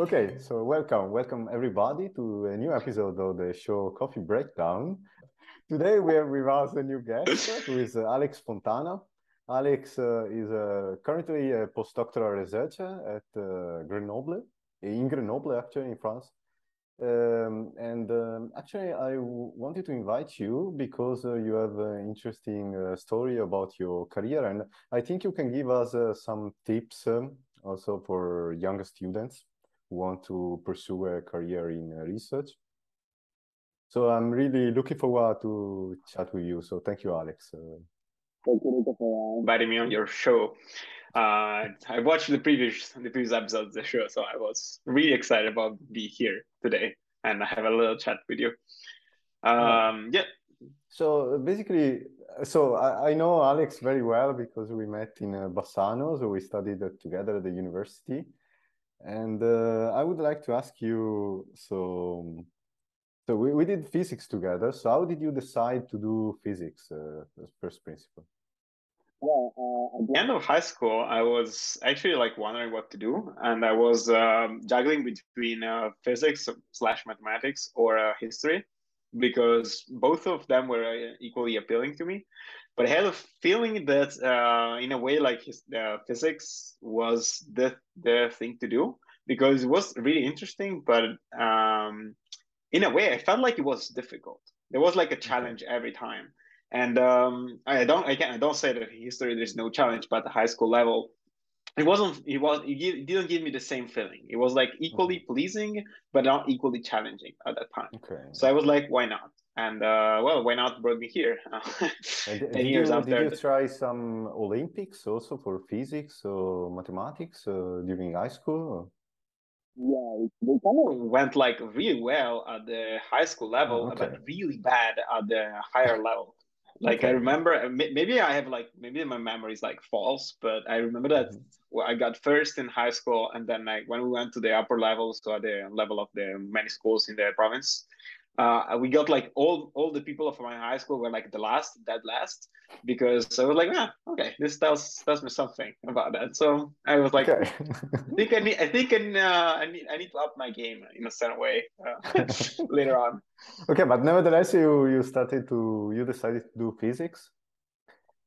Okay, so welcome, welcome everybody to a new episode of the show Coffee Breakdown. Today we have with us a new guest who is uh, Alex Fontana. Alex uh, is uh, currently a postdoctoral researcher at uh, Grenoble, in Grenoble actually in France. Um, and um, actually, I wanted to invite you because uh, you have an interesting uh, story about your career, and I think you can give us uh, some tips um, also for young students who want to pursue a career in uh, research. So I'm really looking forward to chat with you. So thank you, Alex. Uh, thank you, for inviting me on your show. Uh, I watched the previous the previous episodes of the show, so I was really excited about be here today and I have a little chat with you. Um, yeah. So basically, so I, I, know Alex very well because we met in uh, Bassano, so we studied uh, together at the university. And uh, I would like to ask you, so so we, we did physics together. So how did you decide to do physics uh, as first principle? Well, uh, at the end of high school, I was actually like wondering what to do, and I was um, juggling between uh, physics slash mathematics or uh, history because both of them were uh, equally appealing to me. But I had a feeling that, uh, in a way, like his, uh, physics was the the thing to do because it was really interesting. But um, in a way, I felt like it was difficult. There was like a challenge every time. And um, I don't, I can, I don't say that history there's no challenge, but the high school level, it wasn't it was it didn't give me the same feeling. It was like equally mm-hmm. pleasing but not equally challenging at that time. Okay. So i was like why not? And uh, well why not brought me here? Did, you, after did you try some olympics also for physics or mathematics uh, during high school yeah they kind of went like really well at the high school level oh, okay. but really bad at the higher level like okay. I remember, uh, maybe I have like maybe my memory is like false, but I remember that mm-hmm. I got first in high school, and then like when we went to the upper levels, so at the level of the many schools in the province, uh, we got like all all the people of my high school were like the last, dead last, because I was like, ah, okay, this tells tells me something about that. So I was like, okay. I think I need, I think I, uh, I need, I need to up my game in a certain way uh, later on. Okay, but nevertheless, you you started to you decided to do physics.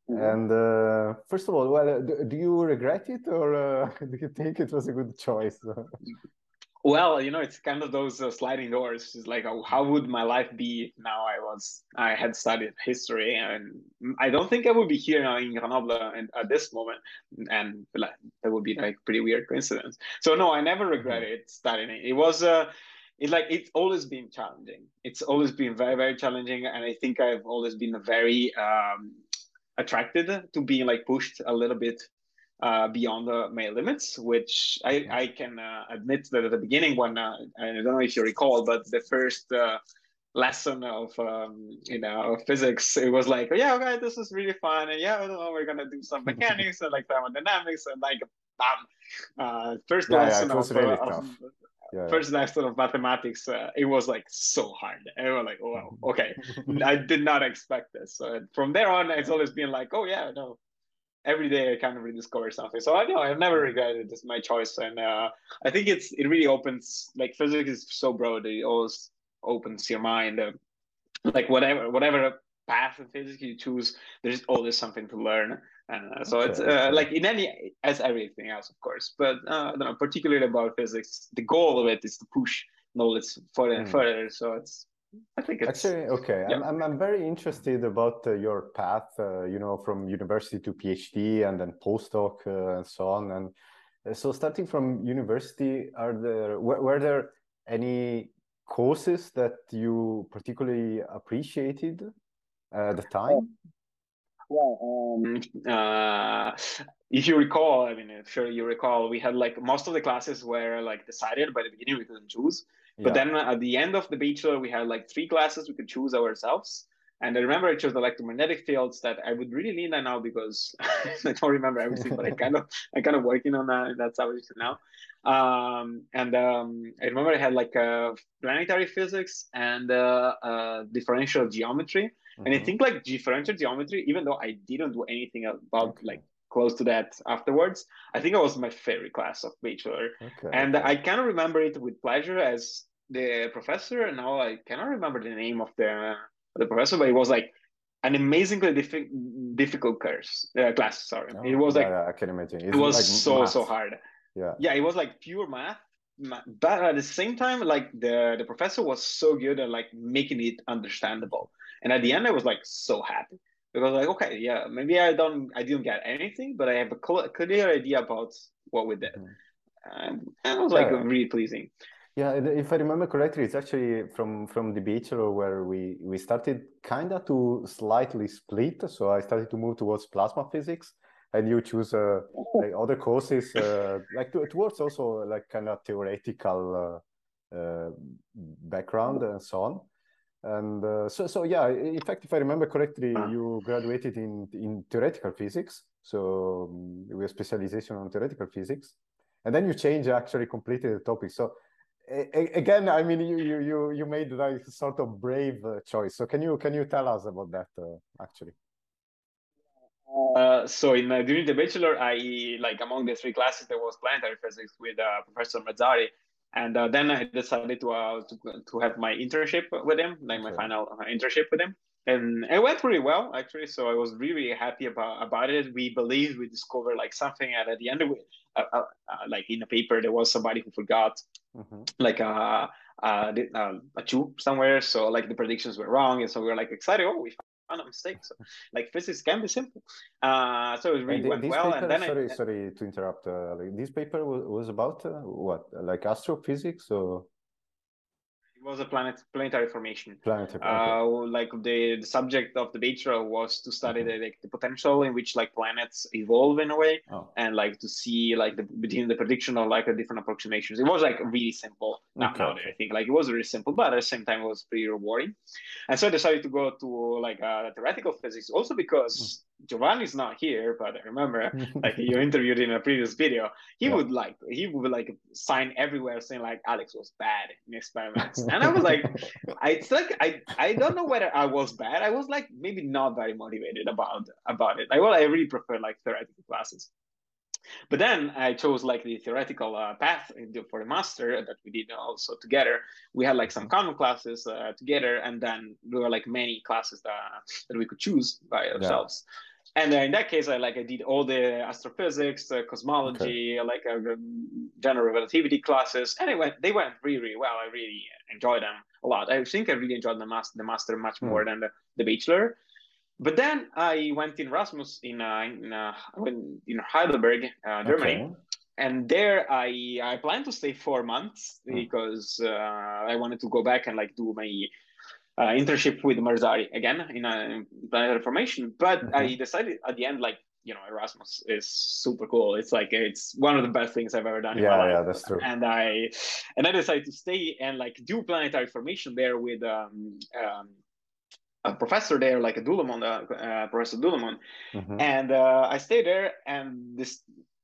Mm-hmm. And uh, first of all, well, do, do you regret it, or uh, do you think it was a good choice? Well, you know, it's kind of those uh, sliding doors. It's like, oh, how would my life be now? I was, I had studied history, and I don't think I would be here now in Grenoble and at this moment. And like, that would be like pretty weird coincidence. So no, I never mm-hmm. regretted studying it. It was, uh, it like it's always been challenging. It's always been very, very challenging, and I think I've always been very um, attracted to being like pushed a little bit uh, beyond the my limits, which I, I can uh, admit that at the beginning when uh, I don't know if you recall, but the first uh, lesson of um, you know physics, it was like, oh, yeah, okay, this is really fun, and yeah, I don't know, we're gonna do some mechanics and like thermodynamics, and like, bam, uh, first yeah, lesson yeah, of, really of yeah, first lesson of mathematics, uh, it was like so hard. I was like, oh, wow, okay, I did not expect this. So from there on, it's always been like, oh yeah, no, every day I kind of rediscover something. So I know I've never regretted this my choice, and uh, I think it's it really opens like physics is so broad. It always opens your mind. Uh, like whatever whatever path of physics you choose, there's always something to learn. And uh, so okay, it's uh, like in any as everything else, of course. But uh, I don't know, particularly about physics, the goal of it is to push knowledge further and mm. further. So it's I think it's actually okay. Yeah. I'm, I'm, I'm very interested about uh, your path. Uh, you know, from university to PhD and then postdoc uh, and so on. And uh, so, starting from university, are there were, were there any courses that you particularly appreciated at the time? Well, um, uh, if you recall, I mean, sure you recall, we had like most of the classes were like decided by the beginning we couldn't choose. But yeah. then at the end of the bachelor, we had like three classes we could choose ourselves. And I remember I chose the electromagnetic fields that I would really need that now because I don't remember everything, but I kind of I kind of working on that. That's how it is now. Um, and um, I remember I had like a planetary physics and uh, uh, differential geometry. Mm-hmm. And I mm-hmm. think like differential geometry, even though I didn't do anything about okay. like close to that afterwards. I think it was my favorite class of bachelor, okay, and. I kind of remember it with pleasure as the professor. And Now I cannot remember the name of the the professor, but it was like an amazingly diffi- difficult course uh, class. Sorry, oh, it was like yeah, I can imagine. It's it was like so math. so hard. Yeah, yeah, it was like pure math, but at the same time, like the the professor was so good at like making it understandable. And at the end, I was like so happy because like okay, yeah, maybe I don't, I didn't get anything, but I have a clear idea about what we did, mm-hmm. and, and it was like yeah. really pleasing. Yeah, if I remember correctly, it's actually from from the bachelor where we we started kinda to slightly split. So I started to move towards plasma physics, and you choose uh, like other courses uh, like to, towards also like kind of theoretical uh, uh, background and so on. And uh, so so yeah, in fact, if I remember correctly, you graduated in in theoretical physics. So um, with specialization on theoretical physics, and then you change actually completely the topic. So again, I mean, you you you you made like sort of brave uh, choice. So can you can you tell us about that uh, actually? Uh, so in uh, during the bachelor, I like among the three classes there was planetary physics with uh, Professor Marzari, and uh, then I decided to, uh, to to have my internship with him, like okay. my final uh, internship with him, and it went pretty well actually. So I was really, happy about about it. We believed we discovered like something, and at the end of it, uh, uh, uh, like in a paper, there was somebody who forgot mm-hmm. like a, a, a tube somewhere, so like the predictions were wrong, and so we were like excited. Oh, we found a mistake. So like physics can be simple. Uh, so it really went well. Paper, and then sorry, I, sorry to interrupt. Uh, like this paper was, was about uh, what, like astrophysics or? It was a planet planetary formation. Planetary. Uh, like the, the subject of the bachelor was to study mm-hmm. the, like, the potential in which like planets evolve in a way, oh. and like to see like the between the prediction of like a different approximations. It was like really simple. Not okay. nowadays, I think like it was really simple, but at the same time it was pretty rewarding. And so I decided to go to like uh, theoretical physics, also because mm. Giovanni's not here, but I remember like you interviewed in a previous video. He yeah. would like he would like sign everywhere saying like Alex was bad in experiments, and I was like, I it's like I I don't know whether I was bad. I was like maybe not very motivated about about it. Like well, I really prefer like theoretical classes. But then I chose like the theoretical uh, path for the master that we did also together. We had like some common classes uh, together, and then there were like many classes that, that we could choose by ourselves. Yeah and in that case, I like I did all the astrophysics, uh, cosmology, okay. like uh, general relativity classes, and it went they went really really well. I really enjoyed them a lot. I think I really enjoyed the master the master much more mm. than the, the bachelor. But then I went in Erasmus in uh, in, uh, in Heidelberg, uh, Germany. Okay. And there, I I planned to stay four months mm. because uh, I wanted to go back and like do my uh, internship with Marzari again in a planetary formation. But mm-hmm. I decided at the end, like, you know, Erasmus is super cool. It's like it's one of the best things I've ever done. Yeah, yeah, that's true. And I and I decided to stay and like do planetary formation there with um, um a professor there, like a Dullemond, uh, uh, Professor Dullemond, mm-hmm. and uh, I stayed there. And this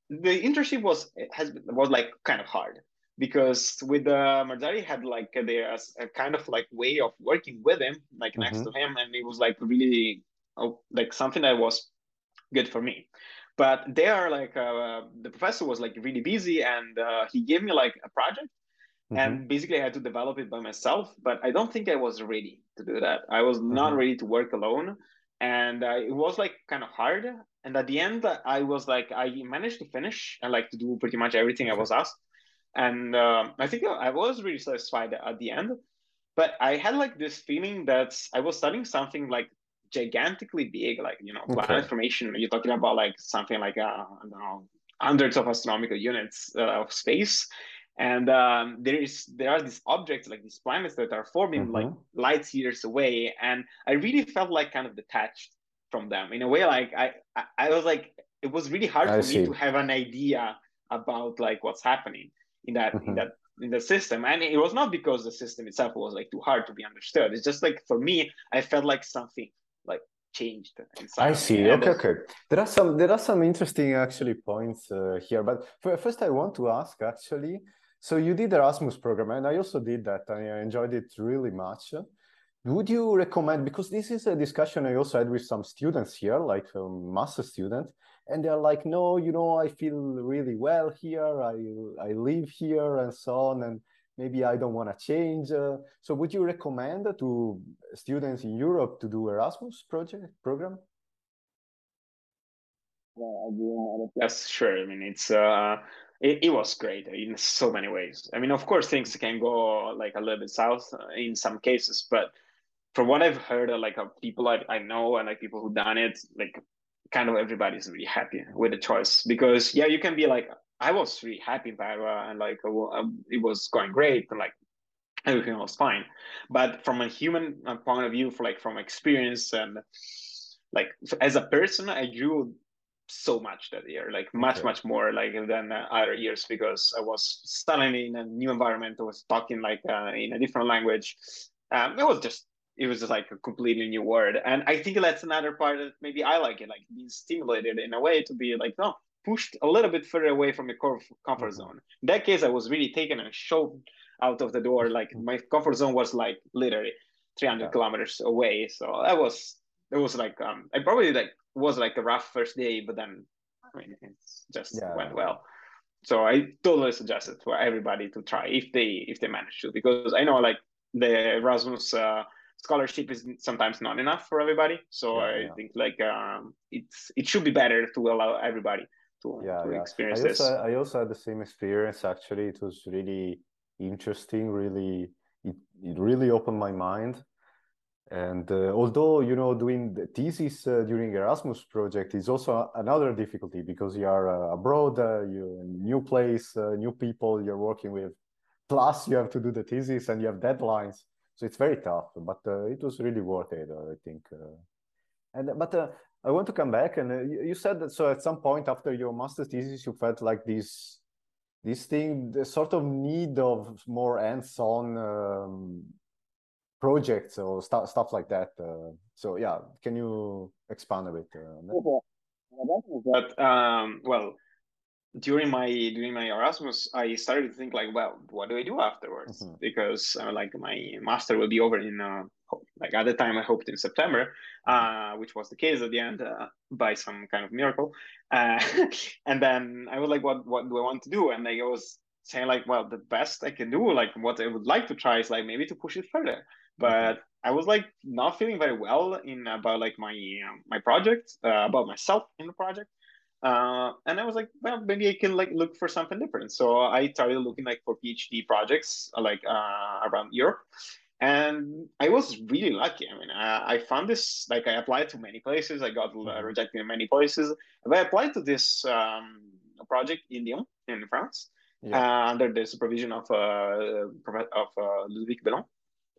the internship was has was like kind of hard because with the uh, Marzari had like a, a, kind of like way of working with him, like mm-hmm. next to him, and it was like really oh, like something that was good for me. But they are like uh, the professor was like really busy, and uh, he gave me like a project, mm-hmm. and basically I had to develop it by myself. But I don't think I was ready to do that. I was mm-hmm. not ready to work alone, and uh, it was like kind of hard. And at the end, I was like, I managed to finish and like to do pretty much everything I was asked and um, I think I was really satisfied at the end. But I had like this feeling that I was studying something like gigantically big, like you know, okay. planet formation. You're talking about like something like uh, I don't know, hundreds of astronomical units uh, of space, and um, there is there are these objects like these planets that are forming mm-hmm. like light years away, and I really felt like kind of detached from them in a way. Like I I, I was like it was really hard I for see. me to have an idea about like what's happening in that mm-hmm. in that in the system. And it was not because the system itself was like too hard to be understood. It's just like for me i felt like something like changed i see. Okay okay. There are some there are some interesting actually points uh, here. But first i want to ask actually so you did the erasmus program and i also did that and i enjoyed it really much. Would you recommend because this is a discussion i also had with some students here like a master student and they're like, no, you know, I feel really well here. I I live here and so on, and maybe I don't want to change. Uh, so, would you recommend to students in Europe to do Erasmus project program? Well, yes, sure. I mean, it's uh, it, it was great in so many ways. I mean, of course, things can go like a little bit south in some cases, but from what I've heard, like of people I, I know and like people who done it, like kind of everybody's really happy with the choice because yeah, you can be like, I was really happy in Padua and like um, it was going great and like everything was fine, but from a human uh, point of view, for like from experience and like as a person, I grew so much that year, like much, okay. much more like than uh, other years because I was studying in a new environment. I was talking like uh, in a different language. Um, it was just, it was just like a completely new word. And I think that's another part that maybe I like it, like being stimulated in a way to be like, no, pushed a little bit further away from your comfort mm-hmm. zone. In that case, I was really taken and shoved out of the door. Like mm-hmm. my comfort zone was like literally 300 yeah. kilometers away. So that was, it was like, um, I probably like was like a rough first day, but then I mean it just yeah. went well. So I totally suggest it for everybody to try if they if they manage to because I know like the Erasmus uh, scholarship is sometimes not enough for everybody. So yeah, I yeah. think like um, it's it should be better to allow everybody to, yeah, to experience I this. Also, I also had the same experience actually. It was really interesting, really it, it really opened my mind and uh, although you know doing the thesis uh, during Erasmus project is also another difficulty because you are uh, abroad, uh, you new place, uh, new people you're working with, plus you have to do the thesis and you have deadlines, so it's very tough. But uh, it was really worth it, I think. and but I want to come back and you, you, said that so at some point after your master's thesis you felt like this this thing, the sort of need of more hands-on. Um, projects or stuff stuff like that. Uh, so yeah, can you expand a bit? Uh, but um, well, during my during my Erasmus, I started to think like, well, what do I do afterwards? Mm-hmm. Because uh, like my master will be over in uh, like at the time I hoped in September, mm-hmm. uh, which was the case at the end uh, by some kind of miracle. Uh, and then I was like, what what do I want to do? And like, I was saying like, well, the best I can do, like what I would like to try is like maybe to push it further but mm-hmm. I was like not feeling very well in about like my um, my project uh, about myself in the project. Uh, and I was like, well, maybe I can like look for something different. So I started looking like for PhD projects uh, like uh, around Europe, and I was really lucky. I mean, I, I found this like I applied to many places. I got mm-hmm. rejected in many places. But I applied to this um, project in Lyon in France yeah. Uh, under the supervision of uh, of Ludovic Bellon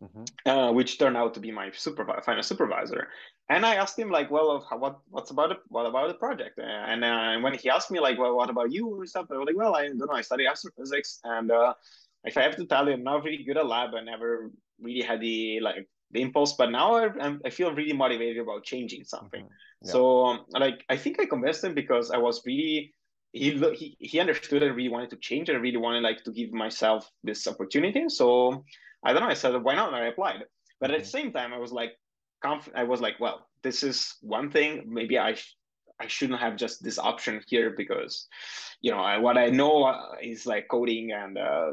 mm-hmm. uh, which turned out to be my supervisor, final supervisor. And I asked him like, well, what what's about it? What about the project? And uh, when he asked me like, well, what about you and stuff, I was like, well, I don't know. I study astrophysics, and uh, if I have to tell you, I'm not really good at lab. I never really had the like the impulse, but now I, I feel really motivated about changing something. Mm-hmm. Yeah. So um, like I think I convinced him because I was really he he he understood and really wanted to change and really wanted like to give myself this opportunity. So I don't know. I said, why not? And I applied. But at the same time, I was like, conf- I was like, well, this is one thing. Maybe I, sh- I shouldn't have just this option here because, you know, I, what I know uh, is like coding and uh,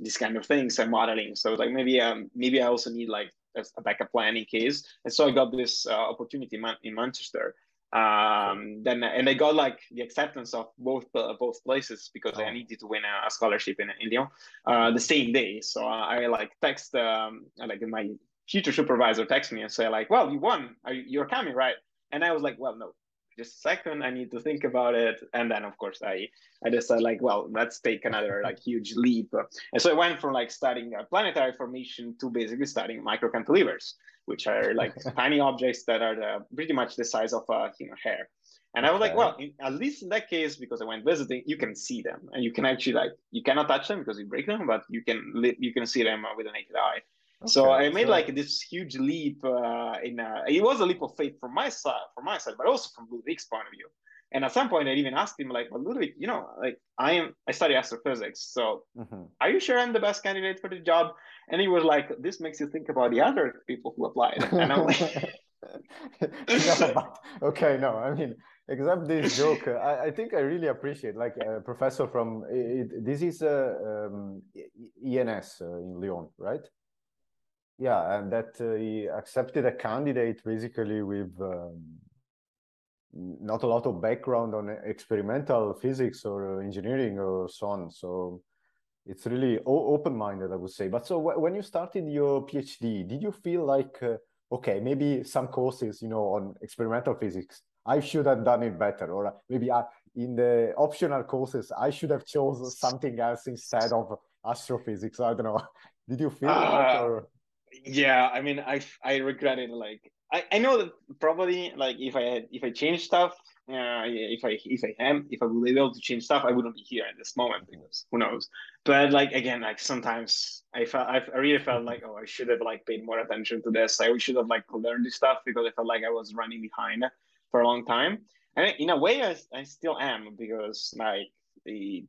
these kind of things and modeling. So like maybe, um, maybe I also need like a, a backup plan in case. And so I got this uh, opportunity in, Man- in Manchester um then and i got like the acceptance of both uh, both places because oh. i needed to win a, scholarship in, in lyon uh the same day so i like text um like my future supervisor text me and say like well you won. You're coming right? And i was like well no just a second. I need to think about it. And then of course i i decided like well let's take another like huge leap. And so i went from like studying planetary formation to basically studying micro cantilevers which are like tiny objects that are the, pretty much the size of a human hair. And I was okay. like, well, in, at least in that case, because I went visiting, you can see them, and you can actually like you cannot touch them because you break them, but you can you can see them with a naked eye. Okay, so I made so... like this huge leap uh, in a, it was a leap of faith from my side, from my side, but also from Ludwig's point of view. And at some point, I even asked him, like, well, Ludwig, you know, like I am, I study astrophysics, so mm-hmm. are you sure I'm the best candidate for the job? And he was like, this makes you think about the other people who applied. And I'm like, no, but, okay, no, I mean, except this joke, I, I think I really appreciate, like a professor from, it, this is uh, um, ENS uh, in Lyon, right? Yeah, and that uh, he accepted a candidate basically with um, not a lot of background on experimental physics or engineering or so on. So it's really open-minded, I would say. But so when you started your PhD, did you feel like, uh, okay, maybe some courses, you know, on experimental physics, I should have done it better, or maybe I, in the optional courses, I should have chosen something else instead of astrophysics. I don't know. Did you feel uh, that? Or? Yeah, I mean, I I regret it. Like I, I know that probably like if I had if I change stuff, uh, if I if I am if I would be able to change stuff, I wouldn't be here at this moment because who knows. But like again, like sometimes I felt I really felt like oh I should have like paid more attention to this. I should have like learned this stuff because I felt like I was running behind for a long time. And in a way, I, I still am because like it,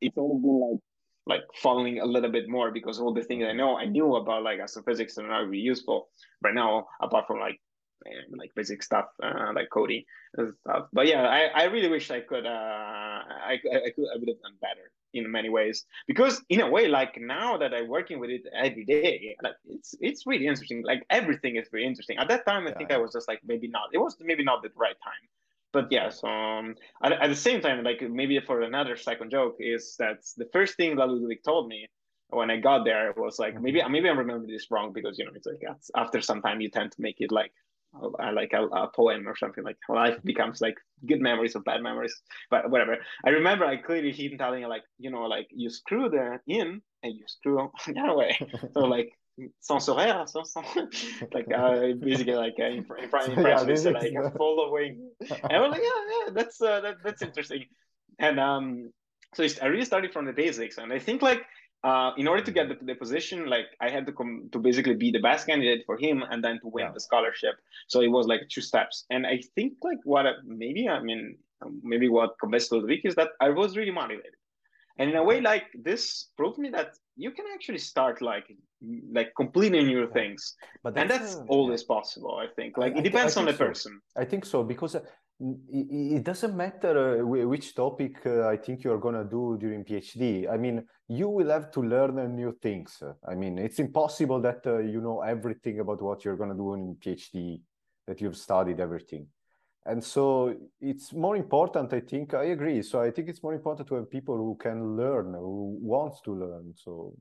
it's all been like like following a little bit more because all the things I know I knew about like astrophysics and are really useful. Right now apart from like like physics stuff uh, like coding and stuff. But yeah I, I really wish I could uh I, I could I would have done better in many ways. Because in a way like now that I'm working with it every day like it's it's really interesting. Like everything is very interesting. At that time I yeah. think I was just like maybe not it was maybe not the right time but yes, um, at, at the same time, like maybe for another second joke is that the first thing that Ludovic told me when I got there was like maybe mm-hmm. maybe I remember this wrong because you know it's like after some time you tend to make it like like a, a, poem or something like life becomes like good memories or bad memories but whatever i remember i clearly him telling like you know like you screw the in and you screw the other way so like sans sourire, sans, sans like uh, basically like uh, in, in, in French, yeah, say like a following. and I was like, yeah, yeah, that's uh, that, that's interesting. And um, so I really started from the basics, and I think like uh, in order to get the, the position, like I had to come to basically be the best candidate for him, and then to win yeah. the scholarship. So it was like two steps, and I think like what maybe I mean maybe what convinced Ludovic is that I was really motivated, and in a way like this proved me that you can actually start like like completely new things. But that's, and that's uh, always possible i think. Like I, it depends on the so. person. I think so because uh, it doesn't matter uh, which topic uh, i think you're going to do during phd i mean you will have to learn new things. I mean it's impossible that uh, you know everything about what you're going to do in phd that you've studied everything. And so it's more important i think i agree. So i think it's more important to have people who can learn who wants to learn. So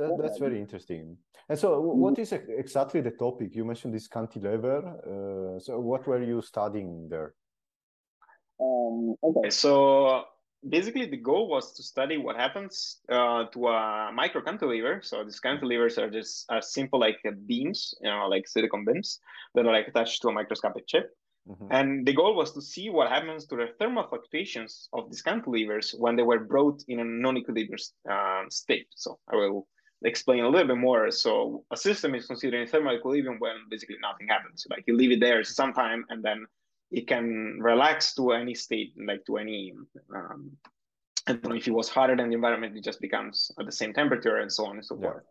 that, that's very interesting. And so what is exactly the topic? You mentioned this cantilever uh, so what were you studying there? Um, okay so basically the goal was to study what happens uh, to a micro cantilever so these cantilevers are just are simple like beams you know like silicon beams that are like attached to a microscopic chip. Mm-hmm. And the goal was to see what happens to the thermal fluctuations of these cantilevers when they were brought in a non-equilibrium um, state. So I will explain a little bit more. So a system is considered in thermal equilibrium when basically nothing happens. Like you leave it there some time and then it can relax to any state, like to any, um, I don't know if it was hotter than the environment, it just becomes at the same temperature and so on and so yeah. forth.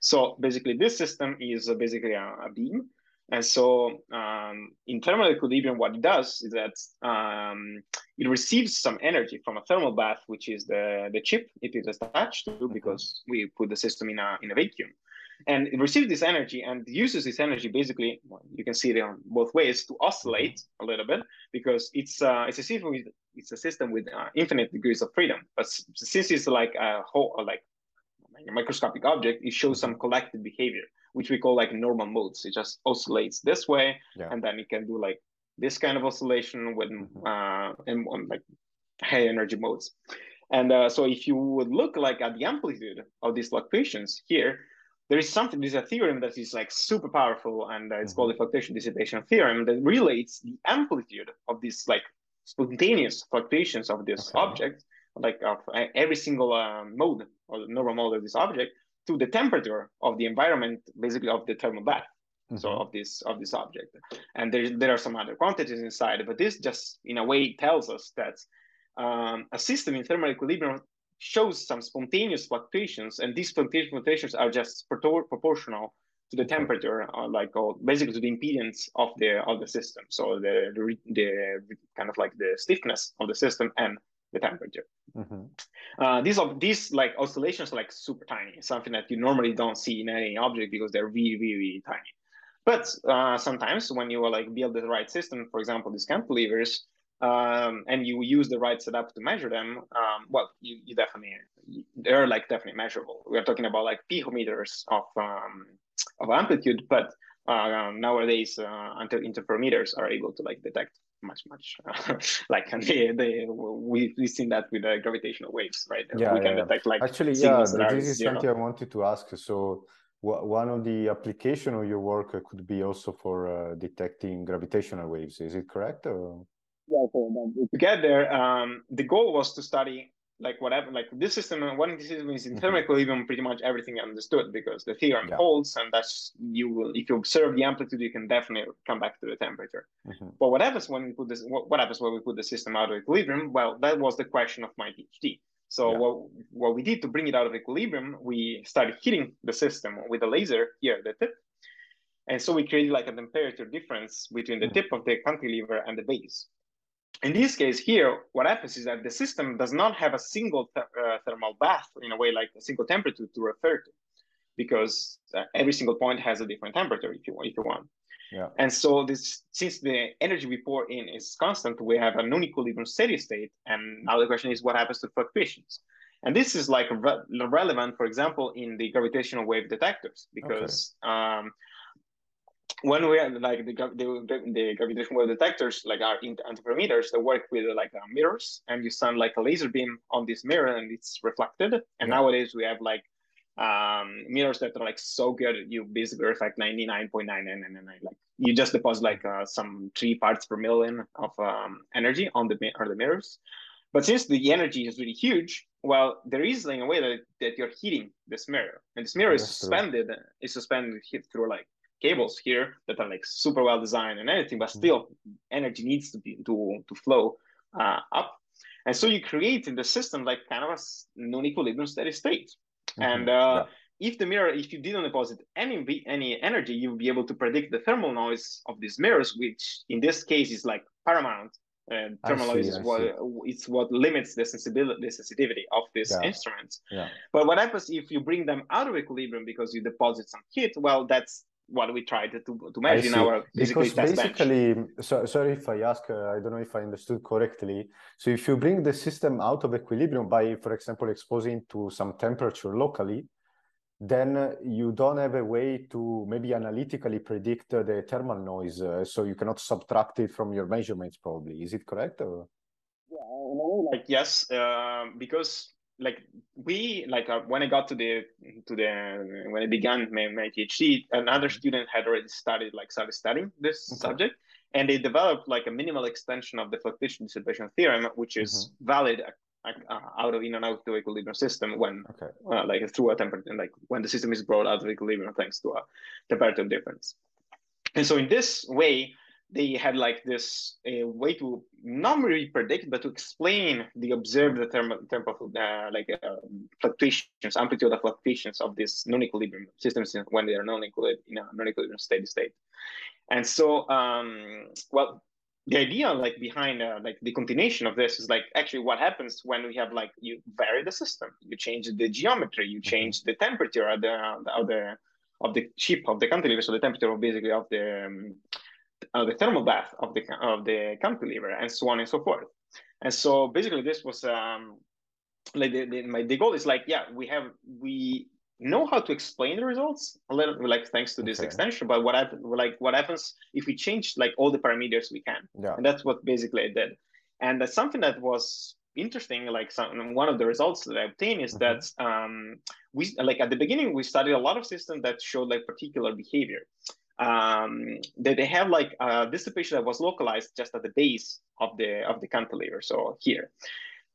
So basically this system is basically a, a beam and so um, in thermal equilibrium, what it does is that um, it receives some energy from a thermal bath, which is the, the chip it is attached to mm-hmm. because we put the system in a, in a vacuum. And it receives this energy and uses this energy basically, well, you can see it on both ways, to oscillate mm-hmm. a little bit because it's, uh, it's, a, system with, it's a system with uh, infinite degrees of freedom. But since it's like a whole, like a microscopic object, it shows some mm-hmm. collective behavior which we call like normal modes. It just oscillates this way, yeah. and then it can do like this kind of oscillation with mm-hmm. uh, in, like high energy modes. And uh, so if you would look like at the amplitude of these fluctuations here, there is something, there's a theorem that is like super powerful and uh, it's mm-hmm. called the fluctuation dissipation theorem that relates the amplitude of these like spontaneous fluctuations of this okay. object, like of uh, every single uh, mode or normal mode of this object to the temperature of the environment, basically of the thermal bath. Mm-hmm. So of this of this object, and there there are some other quantities inside, but this just in a way tells us that um, a system in thermal equilibrium shows some spontaneous fluctuations, and these spontaneous fluctuations are just proportional to the temperature, uh, like or basically to the impedance of the of the system. So the, the, the kind of like the stiffness of the system and the temperature. Mm-hmm. Uh, these are these like oscillations are like super tiny, something that you normally don't see in any object because they're really really, really tiny. But uh, sometimes when you like build the right system, for example, these cantilevers, um, and you use the right setup to measure them, um, well, you, you definitely they're like definitely measurable. We are talking about like picometers of um, of amplitude, but uh, nowadays uh, interferometers are able to like detect much much uh, like they, they we we've seen that with the gravitational waves, right? Yeah, we can yeah. detect like actually yeah. This is something I wanted to ask. So one of the application of your work could be also for uh, detecting gravitational waves. Is it correct? Or? Yeah, so to get there, um, the goal was to study like whatever like this system when this system is in thermal equilibrium pretty much everything understood because the theorem yeah. holds and that's you will if you observe the amplitude you can definitely come back to the temperature mm-hmm. but what happens when we put this what, what, happens when we put the system out of equilibrium well that was the question of my phd so yeah. what, what we did to bring it out of equilibrium we started hitting the system with a laser here at the tip and so we created like a temperature difference between the mm-hmm. tip of the cantilever and the base in this case here, what happens is that the system does not have a single th uh, thermal bath in a way like a single temperature to refer to, because uh, every single point has a different temperature if you want. If you want. Yeah. And so this, since the energy we pour in is constant, we have a non-equilibrium steady state. And now the question is, what happens to fluctuations? And this is like re relevant, for example, in the gravitational wave detectors, because okay. um, when we have like the, the, the gravitational wave detectors, like our interferometers, they work with like uh, mirrors, and you send like a laser beam on this mirror, and it's reflected. And yeah. nowadays we have like um, mirrors that are like so good, you basically reflect ninety nine point nine nine nine nine. Like you just deposit like uh, some three parts per million of um, energy on the on the mirrors. But since the energy is really huge, well, there is in a way that, that you're heating this mirror, and this mirror is suspended. True. Is suspended through like cables here that are like super well designed and anything, but mm-hmm. still energy needs to be to to flow uh, up. And so you create in the system like kind of a non-equilibrium steady state. Mm-hmm. And uh, yeah. if the mirror, if you didn't deposit any any energy, you would be able to predict the thermal noise of these mirrors, which in this case is like paramount. And thermal noise is what it's what limits the sensibility, the sensitivity of these yeah. instruments. Yeah. But what happens if you bring them out of equilibrium because you deposit some heat? Well, that's what we tried to, to measure in our because basically so, sorry if i ask uh, i don't know if i understood correctly. So if you bring the system out of equilibrium by for example exposing to some temperature locally then you don't have a way to maybe analytically predict the thermal noise uh, so you cannot subtract it from your measurements probably. Is it correct or? yeah like yes uh, because like we like uh, when I got to the to the when I began my, my PhD, another mm-hmm. student had already started like started studying this okay. subject, and they developed like a minimal extension of the fluctuation dissipation theorem, which is mm-hmm. valid uh, uh, out of in and out of the equilibrium system when okay. uh, like through a temperature like when the system is brought out of equilibrium thanks to a temperature difference. And so in this way, they had like this uh, way to not really predict, but to explain the observed thermal, thermal uh, like uh, fluctuations, amplitude of fluctuations of these non-equilibrium systems when they are non-equilibrium in a non-equilibrium steady state. And so, um, well, the idea like behind uh, like the continuation of this is like actually what happens when we have like you vary the system, you change the geometry, you mm-hmm. change the temperature of the of the of the chip of the cantilever, so the temperature of basically of the um, uh, the thermal bath of the of the cantilever and so on and so forth. And so basically, this was um, like the, the, my the goal is like yeah we have we know how to explain the results a little like thanks to this okay. extension but what happens like what happens if we change like all the parameters we can yeah. and that's what basically i did and that's something that was interesting like some, one of the results that i obtained is mm-hmm. that um, we like at the beginning we studied a lot of systems that showed like particular behavior um, they, they have like a dissipation that was localized just at the base of the of the cantilever, so here.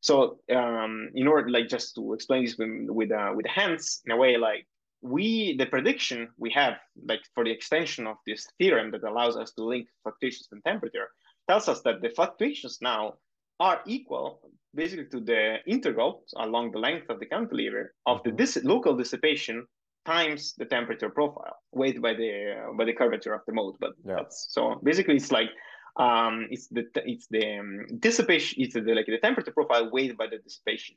So um, in order like just to explain this with with, uh, with hands in a way like we the prediction we have like for the extension of this theorem that allows us to link fluctuations in temperature tells us that the fluctuations now are equal basically to the integral along the length of the cantilever of the mm-hmm. dis- local dissipation times the temperature profile weighted by the uh, by the curvature of the mode. But Yeah. that's so basically it's like um it's the it's the um, dissipation it's the like the temperature profile weighted by the dissipation.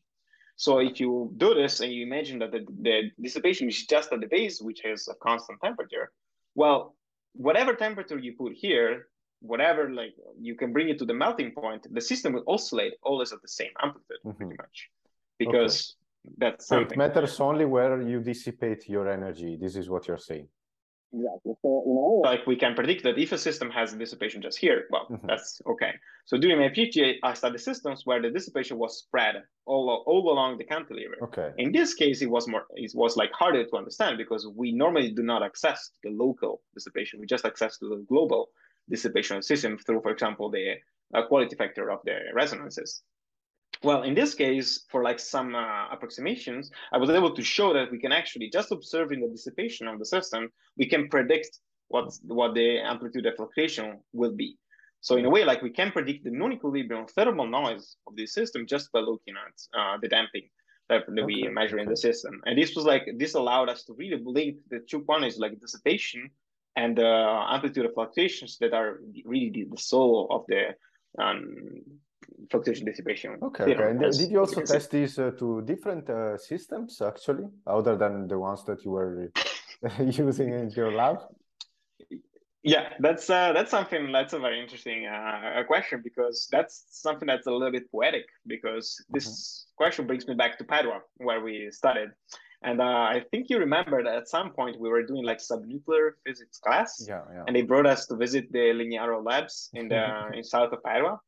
So if you do this and you imagine that the, the dissipation is just at the base, which has a constant temperature, well, whatever temperature you put here, whatever like you can bring it to the melting point, the system will oscillate always at the same amplitude, pretty Mhm. much, because that's So it matters only where you dissipate your energy. This is what you're saying. Exactly. So, you know, like we can predict that if a system has a dissipation just here, well, Mhm. that's okay. So during my PhD, I studied systems where the dissipation was spread all, all along the cantilever. Okay. In this case, it was more, it was like harder to understand because we normally do not access the local dissipation. We just access to the global dissipation of the system through, for example, the uh, quality factor of the resonances. Well, in this case, for like some uh, approximations, I was able to show that we can actually just observing the dissipation of the system, we can predict what what the amplitude of fluctuation will be. So in a way, like we can predict the non-equilibrium thermal noise of the system just by looking at uh, the damping that, that we measure in the system. And this was like this allowed us to really link the two quantities like dissipation and the amplitude of fluctuations that are really the, the soul of the um, fluctuation dissipation. Okay, theorem, okay. And as did you you also can see. test these uh, to different uh, systems actually, other than the ones that you were using in your lab? Yeah, that's uh, that's something that's a very interesting uh, question because that's something that's a little bit poetic because this question brings me back to Padua where we studied, and uh, I think you remember that at some point we were doing like subnuclear physics class, Yeah, yeah. and they brought us to visit the Legnaro labs in the in south of Padua.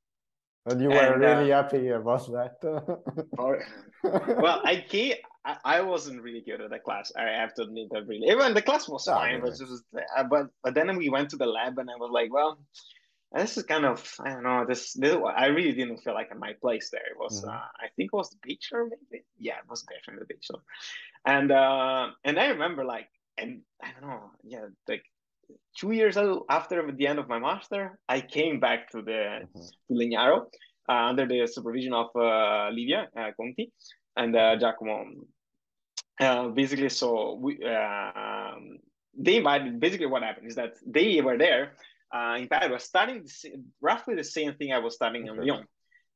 And you were and, uh, really happy about that. well, I came. I, I wasn't really good at the class. I have to admit that really. Even the class was Ah, fine, but it was. Uh, but but then we went to the lab, and I was like, well, this is kind of I don't know. This this I really didn't feel like in my place there. It was Mhm. uh, I think it was the Beecher maybe. Yeah, it was definitely the Beecher. And uh and I remember like and I don't know. Yeah, like two years after the end of my master, I came back to the Mhm. to Legnaro uh, under the supervision of uh, Livia uh, Conti and uh, Giacomo. Uh, basically, so we um, they invited. Basically, what happened is that they were there uh, in Padua, studying roughly the same thing I was studying in Lyon.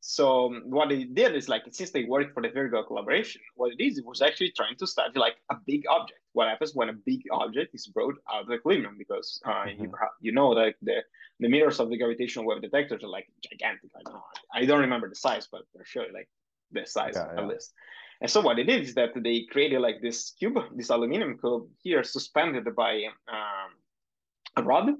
So um, what they did is like since they worked for the Virgo collaboration, what it is it was actually trying to study like a big object. What happens when a big object is brought out of equilibrium? Because uh, you Mhm. perha- you know that the the mirrors of the gravitational wave detectors are like gigantic. I don't know. I don't remember the size, but they're sure like the size Yeah, at yeah. least. And so what they did is that they created like this cube, this aluminum cube here suspended by um, a rod,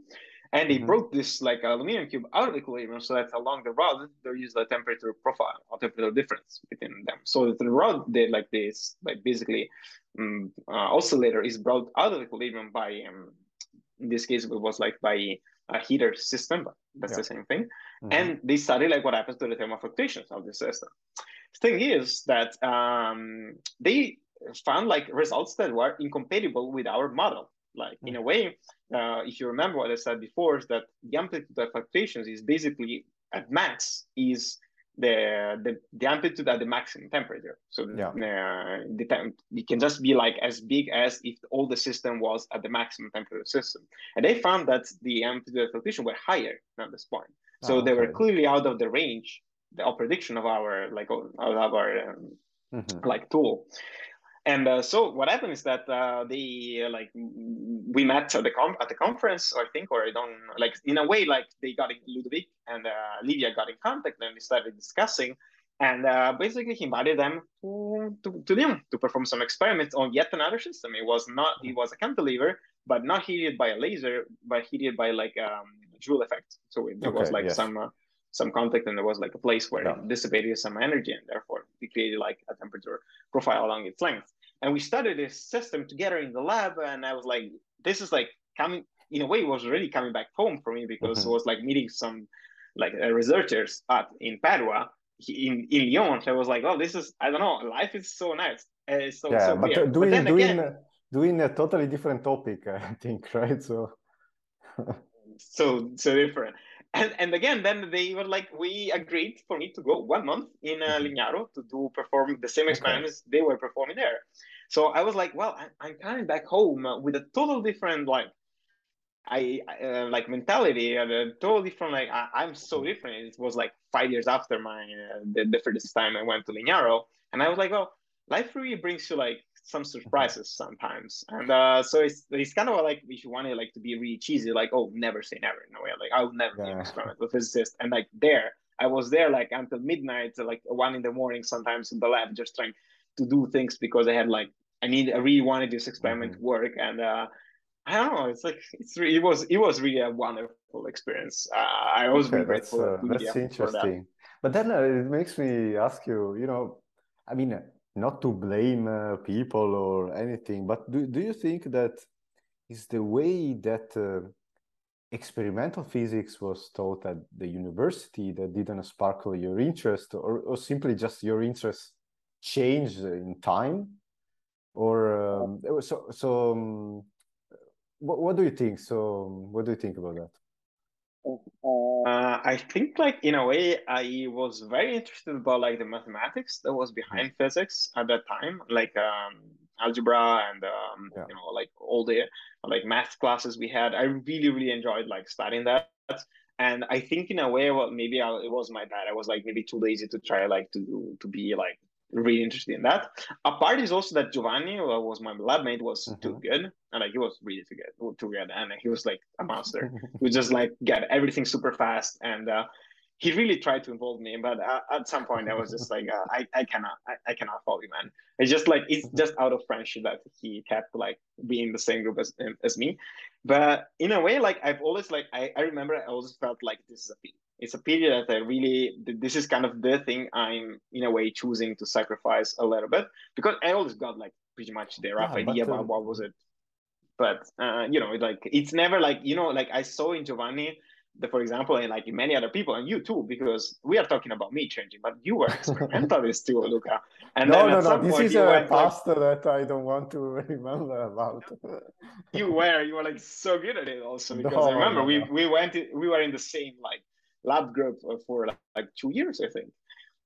and they Mhm. broke this like aluminum cube out of equilibrium so that along the rod there is a temperature profile or temperature difference between them. So the rod did like this, like basically um, uh, oscillator is brought out of equilibrium by um, in this case it was like by a heater system, but that's Yeah. the same thing Mhm. and they study like what happens to the thermal fluctuations of the system. Thing is that um, they found like results that were incompatible with our model. Like in a way, uh, if you remember what I said before, is that the amplitude of fluctuations is basically at max is the the, the amplitude at the maximum temperature. So Yeah. uh, the temp it can just be like as big as if all the system was at the maximum temperature system. And they found that the amplitude of fluctuation were higher than this point. So Ah, they were clearly out of the range the prediction of our like of our um, Mhm. like tool. And uh, so what happened is that uh, they uh, like we met at the com- at the conference, I think, or I don't like in a way like they got in Ludovic and uh, Livia got in contact and we started discussing. And uh, basically, he invited them to, to, to Lyon to perform some experiments on yet another system. It was not it was a cantilever, but not heated by a laser, but heated by like um, Joule effect. So it, there was like yes. some uh, some contact, and there was like a place where Yeah. it dissipated some energy, and therefore it created like a temperature profile along its length. And we studied this system together in the lab, and I was like, this is like coming in a way, it was really coming back home for me because Mhm. it was like meeting some like uh, researchers at in Padua in in Lyon. So I was like, oh, this is I don't know, life is so nice. Uh, so Yeah, so but weird. doing then doing again, doing a totally different topic, I think, right? So so so different. And and again, then they were like, we agreed for me to go one month in uh, Mhm. Legnaro to do perform the same Okay. experiments they were performing there. So I was like, well, I, am coming back home with a total different like I uh, like mentality and a totally different like I, am so different. It was like five years after my uh, the, the first time I went to Legnaro, and I was like, well, life really brings you like some surprises sometimes, and uh, so it's it's kind of like if you want it like to be really cheesy, like oh never say never in a way, like I would never yeah. be an experimental physicist, and like there I was there like until midnight, like one in the morning sometimes in the lab, just trying to do things because I had like I need I really wanted this experiment mm-hmm. to work, and uh, I don't know. It's like it's really, it was it was really a wonderful experience. Uh, I was okay, grateful. That's, uh, that's interesting. That. But then uh, it makes me ask you. You know, I mean, not to blame uh, people or anything, but do do you think that is the way that uh, experimental physics was taught at the university that didn't sparkle your interest, or, or simply just your interest changed in time, or um, so so. Um, what, what do you think? So, what do you think about that? Uh, I think, like in a way, I was very interested about like the mathematics that was behind mm-hmm. physics at that time, like um, algebra and um, yeah. you know, like all the like math classes we had. I really, really enjoyed like studying that. And I think in a way, well, maybe I, it was my bad. I was like maybe too lazy to try like to to be like really interested in that. A part is also that Giovanni, who was my lab mate, was mm-hmm. too good, and like he was really too good, too good, and he was like a monster. he just like get everything super fast, and uh, he really tried to involve me, but uh, at some point I was just like, uh, I, I cannot, I, I cannot follow you, man. It's just like it's just out of friendship that he kept like being the same group as as me. But in a way, like I've always like I, I remember I always felt like this is a peak it's a period that I really this is kind of the thing I'm in a way choosing to sacrifice a little bit because I always got like pretty much the rough yeah, idea about what was it. But uh, you know, like it's never like you know, like I saw in Giovanni, the, for example, and like many other people, and you too, because we are talking about me changing, but you were experimentalist too, Luca. And no, no, no. This is a past like, that I don't want to remember about. you were, you were like so good at it also because no, I remember no, we we went, we were in the same like lab group for like, like two years, I think.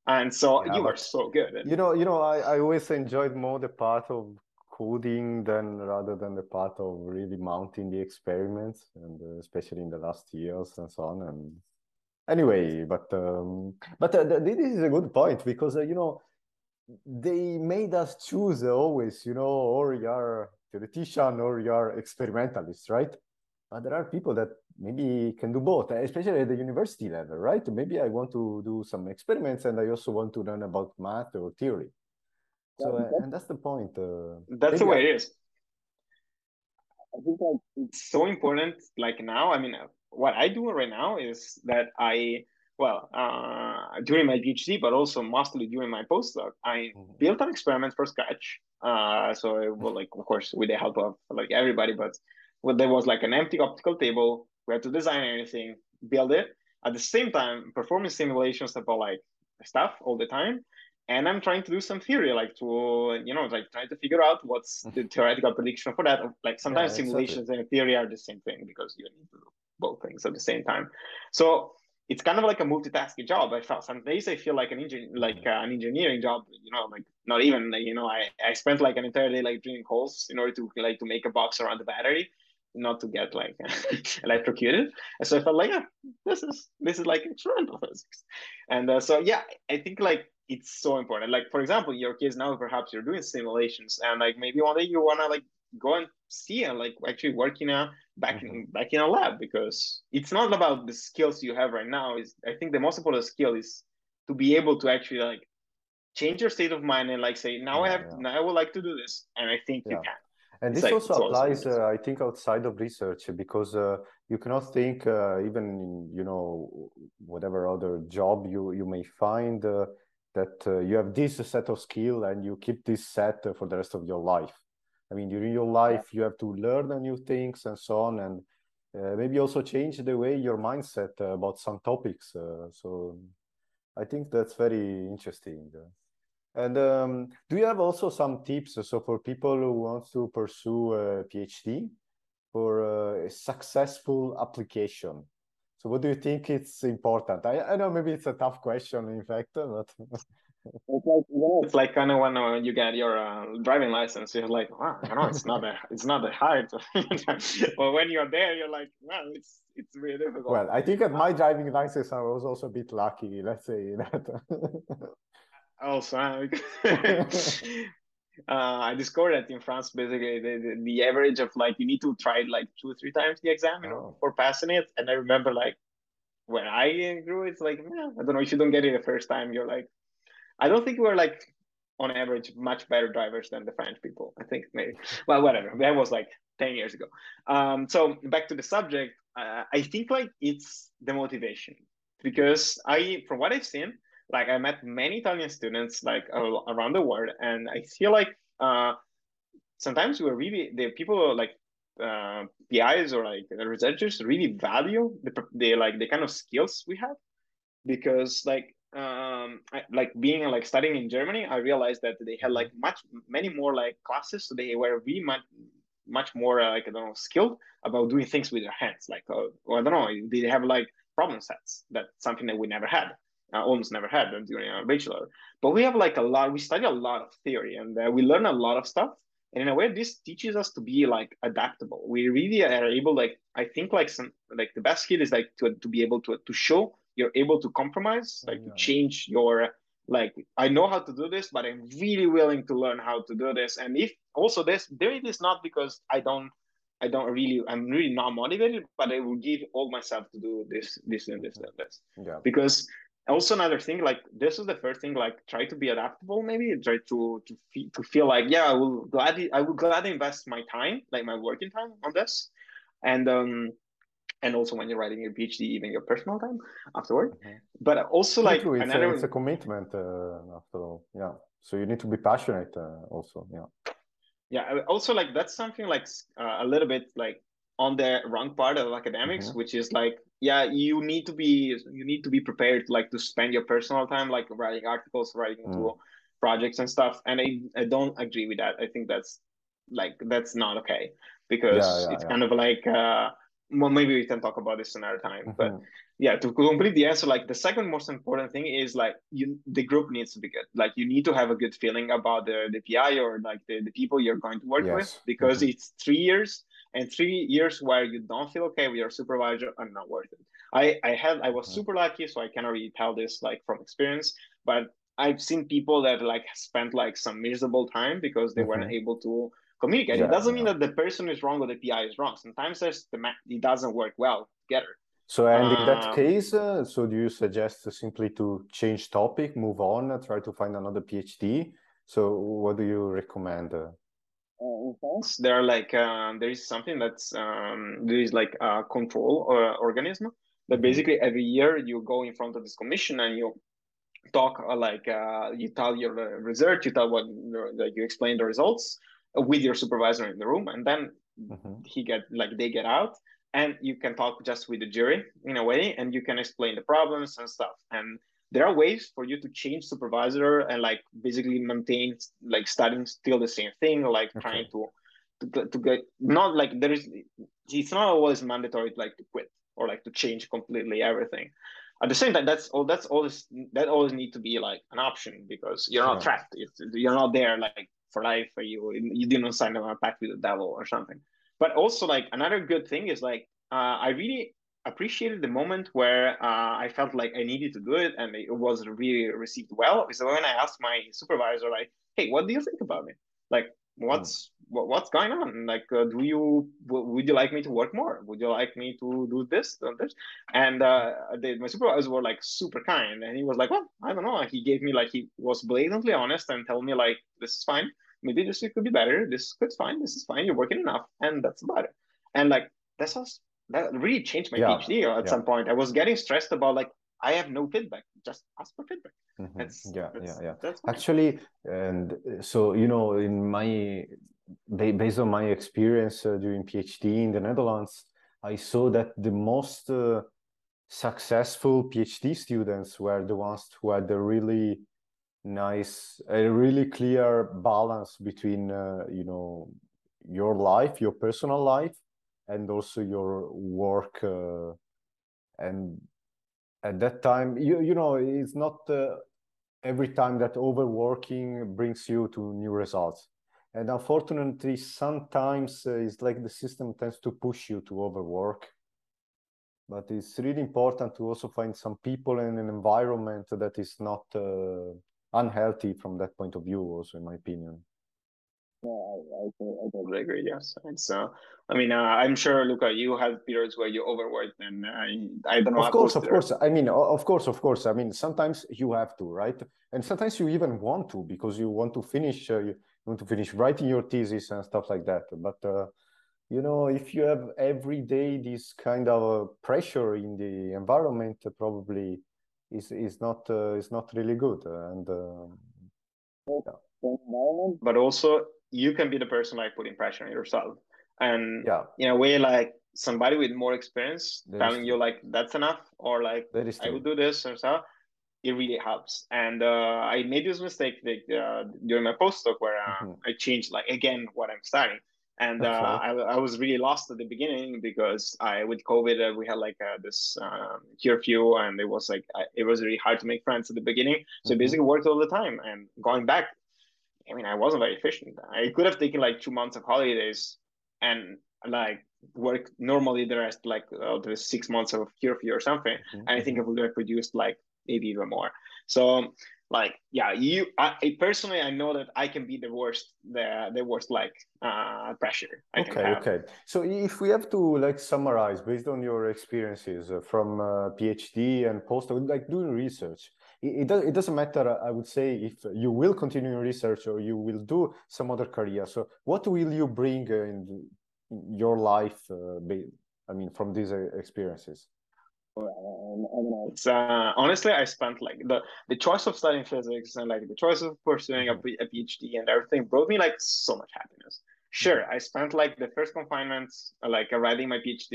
And so yeah, you were so good. You know, you know, I, I always enjoyed more the part of coding than rather than the part of really mounting the experiments, and uh, especially in the last years and so on. And anyway, but um, but uh, this is a good point because uh, you know they made us choose always, you know, or you're theoretician or you're experimentalist, right? But there are people that maybe can do both, especially at the university level, right? Maybe I want to do some experiments and I also want to learn about math or theory. So, yeah, and that's the point. Uh, that's the way I... it is. I think like it's so important. Like now, I mean, what I do right now is that I, well, uh, during my PhD, but also mostly during my postdoc, I mm-hmm. built an experiment for scratch. Uh, so, well, like of course, with the help of like everybody, but well, there was like an empty optical table we had to design anything, build it. At the same time, performing simulations about like stuff all the time. And I'm trying to do some theory, like to, you know, like trying to figure out what's the mm-hmm. theoretical prediction for that. Like sometimes yeah, simulations exactly. and theory are the same thing because you need to do both things at the same time. So it's kind of like a multitasking job. I felt some days I feel like an engine, like uh, an engineering job. You know, like not even. Like, you know, I I spent like an entire day like drilling holes in order to like to make a box around the battery, not to get like electrocuted. And so I felt like, yeah, this is this is like experimental physics. And uh, so yeah, I think like it's so important. Like for example, your case now, perhaps you're doing simulations, and like maybe one day you wanna like go and see and like actually work in a back in mm-hmm. back in a lab because it's not about the skills you have right now. Is I think the most important skill is to be able to actually like change your state of mind and like say now yeah, I have yeah. now I would like to do this, and I think yeah. you can. And this like, also applies, uh, I think, outside of research because uh, you cannot think uh, even in, you know whatever other job you you may find uh, that uh, you have this set of skill and you keep this set for the rest of your life. I mean, during your life, you have to learn new things and so on, and uh, maybe also change the way your mindset about some topics. so I think that's very interesting. And um, do you have also some tips so for people who want to pursue a PhD for a successful application? So what do you think is important? I, I know maybe it's a tough question, in fact, but it's like know, it's like kind of when uh, you get your uh, driving license, you're like, wow, you know, it's not that it's not that hard. but when you're there, you're like, well, it's it's really difficult. Well, I think at my driving license, I was also a bit lucky. Let's say that. also, uh, I discovered that in France, basically, the, the, average of like you need to try it like two or three times the exam, you know, oh. for passing it. And I remember like when I grew, it's like, yeah, I don't know, if you don't get it the first time, you're like, I don't think we're like on average much better drivers than the French people. I think maybe. Well, whatever. That was like 10 years ago. Um, so back to the subject, uh, I think like it's the motivation because I, from what I've seen, like I met many Italian students like around the world, and I feel like uh, sometimes we're really the people like uh, PIs or like researchers really value the, the like the kind of skills we have because like um I, like being like studying in Germany, I realized that they had like much many more like classes, so they were really much much more uh, like I don't know skilled about doing things with their hands. Like uh, I don't know, they have like problem sets. That's something that we never had, uh, almost never had them during our bachelor. But we have like a lot. We study a lot of theory, and uh, we learn a lot of stuff and in a way this teaches us to be like adaptable we really are able like i think like some like the best skill is like to, to be able to to show you're able to compromise like yeah. to change your like i know how to do this but i'm really willing to learn how to do this and if also this there it is not because i don't i don't really i'm really not motivated but i will give all myself to do this this and this and this yeah because also another thing like this is the first thing like try to be adaptable maybe try to to, fe- to feel like yeah i will gladly i will gladly invest my time like my working time on this. And um and also when you're writing your phd even your personal time afterward. Mm-hmm. but also like it's, another... a, it's a commitment uh, after all. Yeah. So you need to be passionate uh, also yeah. Yeah also like that's something like uh, a little bit like on the wrong part of academics mm-hmm. which is like yeah you need to be you need to be prepared like to spend your personal time like writing articles writing mm. projects and stuff and I, I don't agree with that i think that's like that's not okay because yeah, yeah, it's yeah. kind of like uh well maybe we can talk about this another time mm-hmm. but yeah to complete the answer like the second most important thing is like you the group needs to be good like you need to have a good feeling about the the pi or like the, the people you're going to work yes. with because mm-hmm. it's three years and three years where you don't feel okay with your supervisor are not worth it. I I had I was super lucky, so I cannot really tell this like from experience, but I've seen people that like spent like some miserable time because they mm-hmm. weren't able to communicate. Yeah, it doesn't mean that the person is wrong or the PI is wrong. Sometimes there's the it doesn't work well together. So, and in that um, case, uh, so do you suggest simply to change topic, move on, try to find another PhD? So, what do you recommend? Uh? In France, there are like uh, there is something that's um, there is like a control uh, organism that mm-hmm. basically every year you go in front of this commission and you talk uh, like uh, you tell your research, you tell what like you explain the results with your supervisor in the room, and then mm-hmm. he get like they get out and you can talk just with the jury in a way and you can explain the problems and stuff and there are ways for you to change supervisor and like basically maintain like studying still the same thing like okay. trying to, to to get not like there is it's not always mandatory to like to quit or like to change completely everything. At the same time that's all that's always that always need to be like an option because you're not trapped. It's, you're not there like for life or you. You didn't sign up a pact with the devil or something. But also like another good thing is like uh, i really appreciated the moment where uh, I felt like I needed to do it and it was really received well. So when I asked my supervisor, like, "Hey, what do you think about me? Like, what's mm. what's going on? Like, uh, do you would you like me to work more? Would you like me to do this, do this?" And uh, they, my supervisors were like super kind, and he was like, "Well, I don't know." He gave me like he was blatantly honest and tell me like, "This is fine. Maybe this could be better. This could fine. This is fine. You're working enough, and that's about it." And like that's us that really changed my yeah. PhD at yeah. some point. I was getting stressed about like I have no feedback. Just ask for feedback. Mm-hmm. That's, yeah, that's, yeah, yeah. Actually, and so you know, in my based on my experience uh, during PhD in the Netherlands, I saw that the most uh, successful PhD students were the ones who had a really nice, a really clear balance between uh, you know your life, your personal life, and also your work uh, and at that time you you know it's not uh, every time that overworking brings you to new results. And unfortunately, sometimes uh, it's like the system tends to push you to overwork. But it's really important to also find some people in an environment that is not uh, unhealthy from that point of view, also, in my opinion. Yeah, I, I, I totally agree. Yes, it's. Uh, I mean, uh, I'm sure, Luca, you have periods where you overworked, and uh, I don't know. Of course, of course. I mean, of course, of course. I mean, sometimes you have to, right? And sometimes you even want to because you want to finish. Uh, you want to finish writing your thesis and stuff like that. But uh, you know, if you have every day this kind of uh, pressure in the environment, probably is is not is not really good. And yeah. but also you can be the person like putting pressure on yourself. And yeah. in a way like somebody with more experience that telling you like that's enough or like i will do this and stuff it really helps. And uh, i made this mistake like, uh, during my postdoc where uh, mm-hmm. i changed like again what i'm studying. And uh, I, I was really lost at the beginning because I with COVID uh, we had like uh, this um, curfew and it was like it was really hard to make friends at the beginning. So mm-hmm. basically worked all the time. And going back I mean, I wasn't very efficient. I could have taken like two months of holidays and like work normally the rest like uh, the six months of curfew or something. Mm-hmm. And I think I would have produced like maybe even more. So like yeah, you I, personally I know that I can be the worst the the worst like uh pressure. I okay, okay. So if we have to like summarize based on your experiences uh, from uh, PhD and post like doing research it, does, it doesn't matter, I would say, if you will continue research or you will do some other career. So what will you bring in your life, uh, I mean, from these uh, experiences? It's, uh, honestly, I spent like the, the choice of studying physics and like the choice of pursuing a, mm-hmm. a PhD and everything brought me like so much happiness sure i spent like the first confinement like writing my phd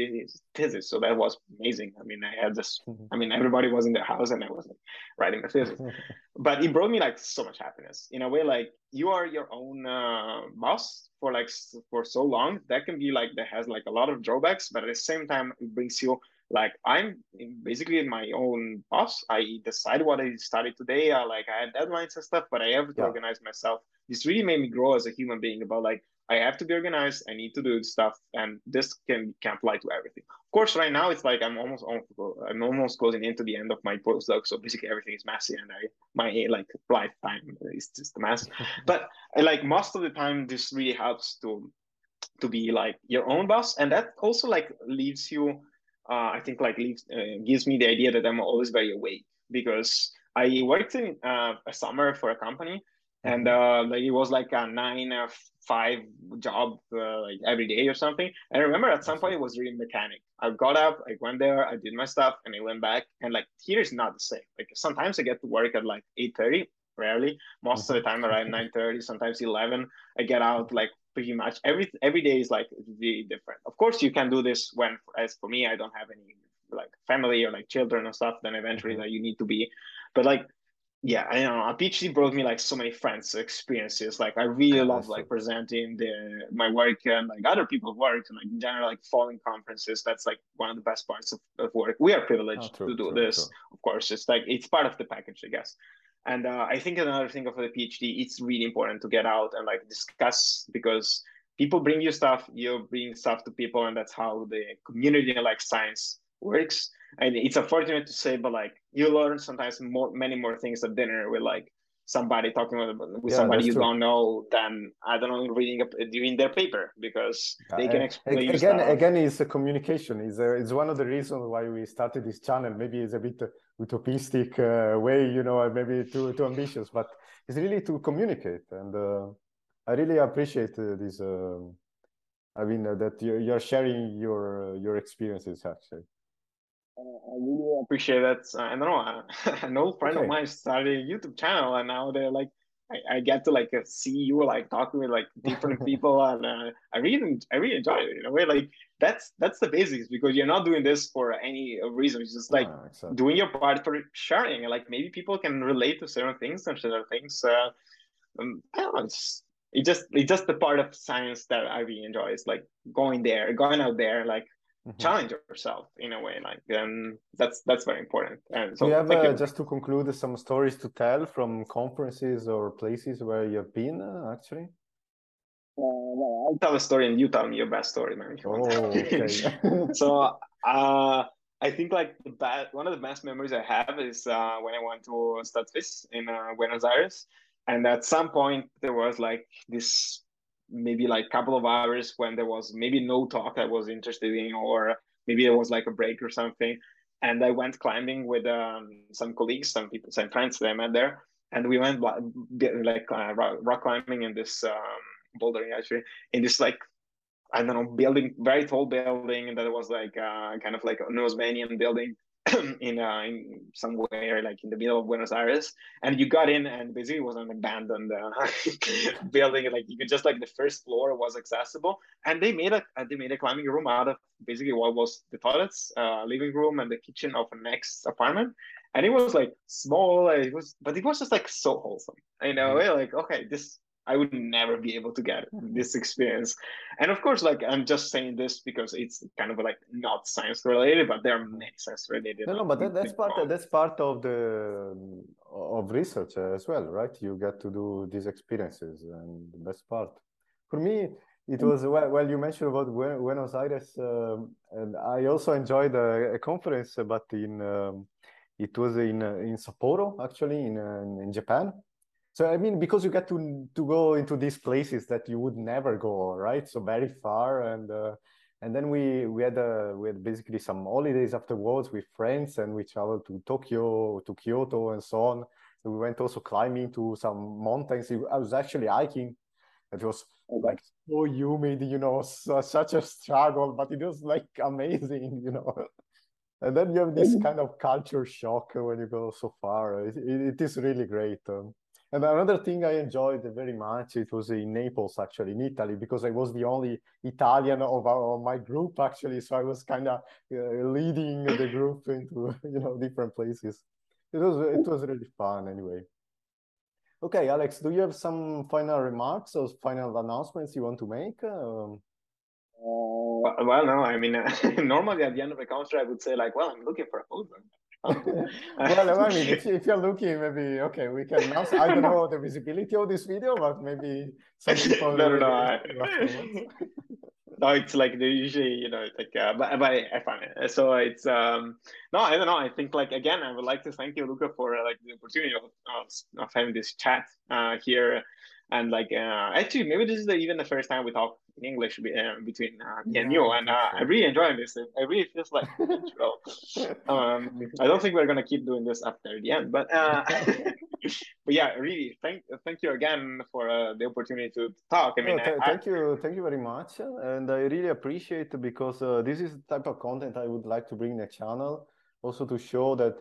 thesis so that was amazing. I mean i had this mm-hmm. i mean everybody was in their house and i was like writing a thesis. But it brought me like so much happiness. In a way like you are your own uh, boss for like for so long. That can be like that has like a lot of drawbacks but at the same time it brings you like i'm basically my own boss i decide what i study today I, like i have deadlines and stuff but i have to yeah. organize myself this really made me grow as a human being about like I have to be organized. I need to do stuff, and this can can apply to everything. Of course, right now it's like I'm almost I'm almost closing into the end of my postdoc, so basically everything is messy, and I my like lifetime is just a mess. but like most of the time, this really helps to to be like your own boss, and that also like leaves you. Uh, I think like leaves uh, gives me the idea that I'm always very awake because I worked in uh, a summer for a company and mm-hmm. uh, like it was like a nine or five job uh, like every day or something. And I remember at some point it was really mechanic. I got up, I went there, I did my stuff, and I went back. And like here is not the same. Like sometimes I get to work at like eight thirty, rarely. Most of the time around nine thirty, sometimes eleven. I get out like pretty much every every day is like really different. Of course, you can do this when, as for me, I don't have any like family or like children or stuff. Then eventually, mm-hmm. like you need to be, but like yeah, I know. A PhD brought me like so many friends experiences. Like I really love like presenting the my work and like other people's work and like in general like following conferences. That's like one of the best parts of, of work. We are privileged oh, true, to do true, this. True. Of course, it's like it's part of the package, I guess. And uh, I think another thing of the PhD, it's really important to get out and like discuss because people bring you stuff, you bring stuff to people, and that's how the community like science works. And it's unfortunate to say, but like you learn sometimes more, many more things at dinner with like somebody talking with, with yeah, somebody you true. don't know than I don't know reading a, reading their paper because they can explain. Again, again, it's a communication. Is it's one of the reasons why we started this channel. Maybe it's a bit utopistic uh, way, you know, maybe too too ambitious, but it's really to communicate. And uh, I really appreciate uh, this. Um, I mean, uh, that you're, you're sharing your your experiences actually. I really appreciate that. Uh, I don't know. an old friend okay. of mine started a YouTube channel, and now they're like, I, I get to like uh, see you like talking with like different people, and uh, I really, I really enjoy it in a way. Like that's that's the basics because you're not doing this for any reason. It's just like oh, exactly. doing your part for sharing, like maybe people can relate to certain things and certain things. Uh, um, I don't know. It's it just it's just the part of science that I really enjoy. It's like going there, going out there, like mm-hmm. challenge yourself in a way like and that's that's very important and so Do you have uh, just to conclude some stories to tell from conferences or places where you've been uh, actually uh, I'll tell a story and you tell me your best story, man. Oh, okay. so, uh, I think like the bad, one of the best memories I have is uh, when I went to StatPhys in uh, Buenos Aires, and at some point there was like this maybe like couple of hours when there was maybe no talk I was interested in, or maybe there was like a break or something. And I went climbing with um, some colleagues, some people, some friends that I met there, and we went like uh, rock climbing in this um, bouldering actually in this like I don't know building, very tall building that was like uh, kind of like an Haussmannian building in uh, in somewhere like in the middle of Buenos Aires, and you got in, and basically it was an abandoned uh, building. Like you could just like the first floor was accessible, and they made a they made a climbing room out of basically what was the toilets, uh, living room, and the kitchen of a next apartment. And it was like small. It was, but it was just like so wholesome. You know, mm-hmm. like okay, this I would never be able to get this experience. And of course, like I'm just saying this because it's kind of like not science related, but there are many science related. No, no, but that, that's part. Of, that's part of the of research as well, right? You get to do these experiences, and the best part for me. It was well. well you mentioned about Buenos Aires, um, and I also enjoyed a, a conference, but in um, it was in in Sapporo, actually, in in Japan so I mean, because you get to to go into these places that you would never go, right? So very far, and uh, and then we we had uh, we had basically some holidays afterwards with friends, and we traveled to Tokyo, to Kyoto, and so on. So we went also climbing to some mountains. I was actually hiking. It was like so humid, you know, so, such a struggle, but it was like amazing, you know. and then you have this kind of culture shock when you go so far. it, it is really great. Um, and another thing I enjoyed very much, it was in Naples, actually, in Italy, because I was the only Italian of, our, of my group, actually. So I was kind of uh, leading the group into, you know, different places. It was, it was really fun anyway. Okay, Alex, do you have some final remarks or final announcements you want to make? Um... Uh, well, no, I mean, normally at the end of a concert, I would say like, well, I'm looking for a postdoc. well, I mean, if, if you're looking, maybe okay, we can announce. I don't know the visibility of this video, but maybe some people. no, no, no. I... no, it's like they usually, you know, like, uh, but, but I find it. So it's um, no, I don't know. I think like again, I would like to thank you, Luca, for uh, like the opportunity of, of, of having this chat uh, here and like uh, actually maybe this is the, even the first time we talk in english uh, between uh, me and you and uh, i really enjoy this i really feels like um, i don't think we're gonna keep doing this after the end but uh, but yeah really thank thank you again for uh, the opportunity to talk. I mean no, th- I, thank you thank you very much and i really appreciate because uh, this is the type of content i would like to bring the channel also to show that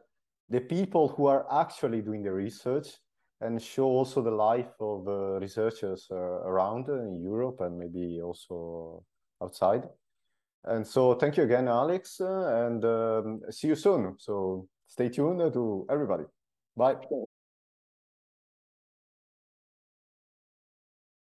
the people who are actually doing the research and show also the life of uh, researchers uh, around in Europe and maybe also outside. And so thank you again, Alex, uh, and um, see you soon. So stay tuned to everybody. Bye.